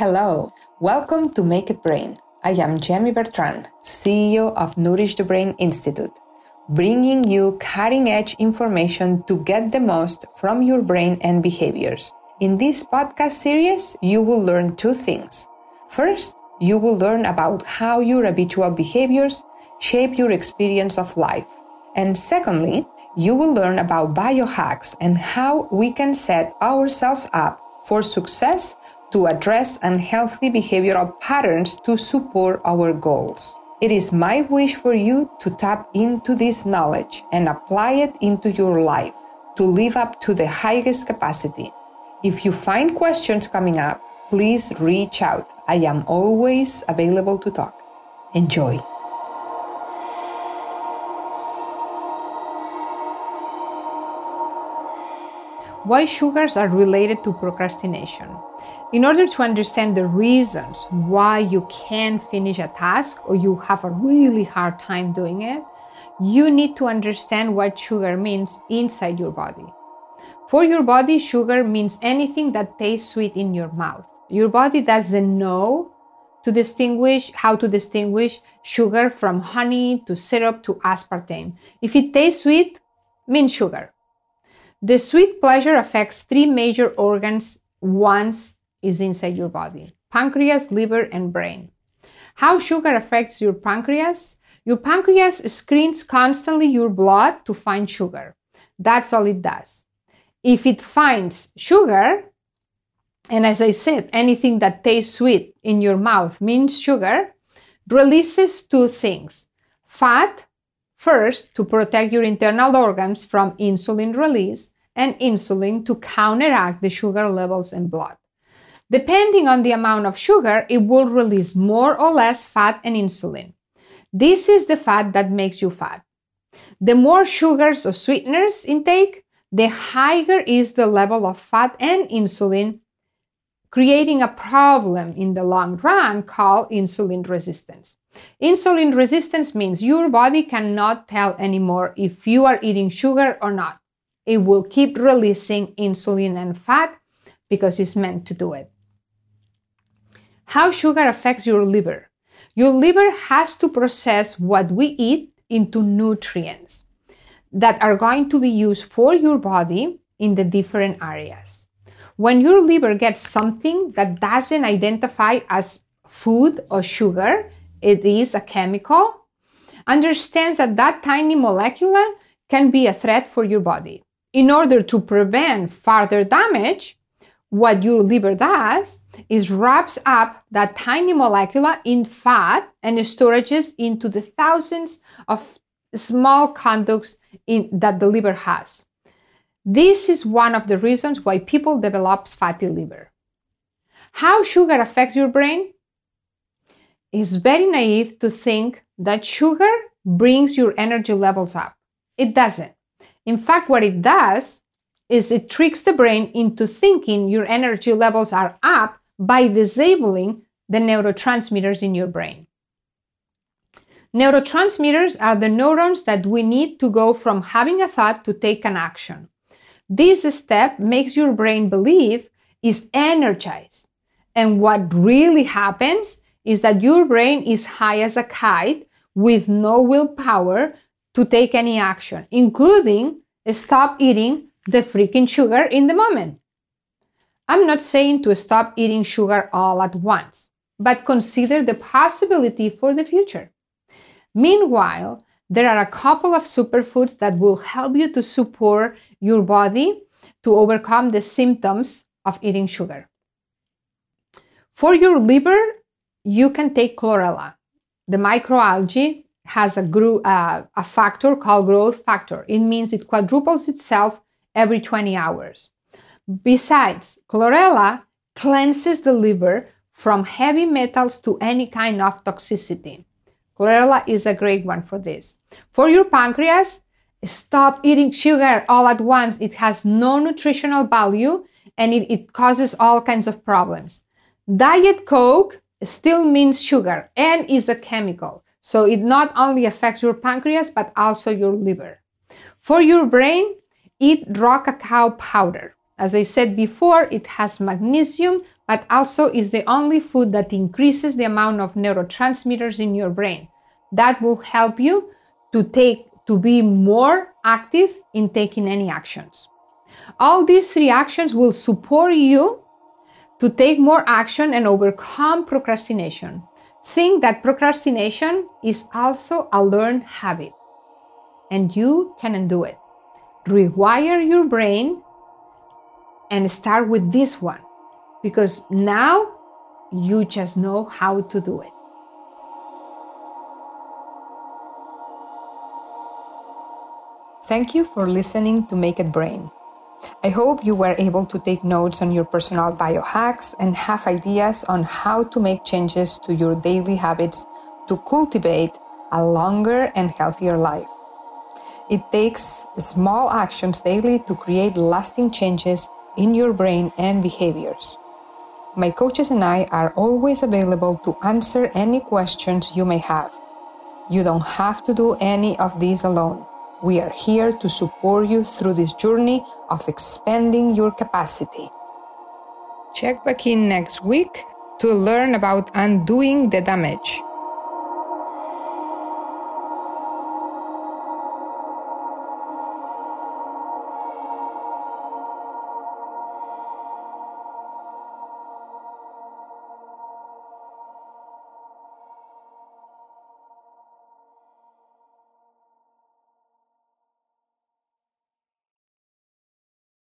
Hello, welcome to Make It Brain. I am Jamie Bertrand, CEO of Nourish the Brain Institute, bringing you cutting edge information to get the most from your brain and behaviors. In this podcast series, you will learn two things. First, you will learn about how your habitual behaviors shape your experience of life. And secondly, you will learn about biohacks and how we can set ourselves up for success to address unhealthy behavioral patterns to support our goals. It is my wish for you to tap into this knowledge and apply it into your life to live up to the highest capacity. If you find questions coming up, please reach out. I am always available to talk. Enjoy. Why sugars are related to procrastination. In order to understand the reasons why you can't finish a task or you have a really hard time doing it, you need to understand what sugar means inside your body. For your body, sugar means anything that tastes sweet in your mouth. Your body doesn't know to distinguish how to distinguish sugar from honey to syrup to aspartame. If it tastes sweet, means sugar. The sweet pleasure affects three major organs once is inside your body pancreas, liver, and brain. How sugar affects your pancreas? Your pancreas screens constantly your blood to find sugar. That's all it does. If it finds sugar, and as I said, anything that tastes sweet in your mouth means sugar, releases two things fat First, to protect your internal organs from insulin release, and insulin to counteract the sugar levels in blood. Depending on the amount of sugar, it will release more or less fat and insulin. This is the fat that makes you fat. The more sugars or sweeteners intake, the higher is the level of fat and insulin, creating a problem in the long run called insulin resistance. Insulin resistance means your body cannot tell anymore if you are eating sugar or not. It will keep releasing insulin and fat because it's meant to do it. How sugar affects your liver. Your liver has to process what we eat into nutrients that are going to be used for your body in the different areas. When your liver gets something that doesn't identify as food or sugar, it is a chemical, understands that that tiny molecule can be a threat for your body. In order to prevent further damage, what your liver does is wraps up that tiny molecule in fat and storages into the thousands of small conducts in, that the liver has. This is one of the reasons why people develop fatty liver. How sugar affects your brain? It's very naive to think that sugar brings your energy levels up. It doesn't. In fact, what it does is it tricks the brain into thinking your energy levels are up by disabling the neurotransmitters in your brain. Neurotransmitters are the neurons that we need to go from having a thought to take an action. This step makes your brain believe is energized. And what really happens is that your brain is high as a kite with no willpower to take any action, including stop eating the freaking sugar in the moment. I'm not saying to stop eating sugar all at once, but consider the possibility for the future. Meanwhile, there are a couple of superfoods that will help you to support your body to overcome the symptoms of eating sugar. For your liver, you can take chlorella. The microalgae has a, gro- uh, a factor called growth factor. It means it quadruples itself every 20 hours. Besides, chlorella cleanses the liver from heavy metals to any kind of toxicity. Chlorella is a great one for this. For your pancreas, stop eating sugar all at once. It has no nutritional value and it, it causes all kinds of problems. Diet Coke still means sugar and is a chemical. So it not only affects your pancreas, but also your liver. For your brain, eat raw cacao powder. As I said before, it has magnesium, but also is the only food that increases the amount of neurotransmitters in your brain. That will help you to take to be more active in taking any actions. All these three actions will support you to take more action and overcome procrastination. Think that procrastination is also a learned habit and you can undo it. Rewire your brain and start with this one because now you just know how to do it. Thank you for listening to Make It Brain. I hope you were able to take notes on your personal biohacks and have ideas on how to make changes to your daily habits to cultivate a longer and healthier life. It takes small actions daily to create lasting changes in your brain and behaviors. My coaches and I are always available to answer any questions you may have. You don't have to do any of these alone. We are here to support you through this journey of expanding your capacity. Check back in next week to learn about undoing the damage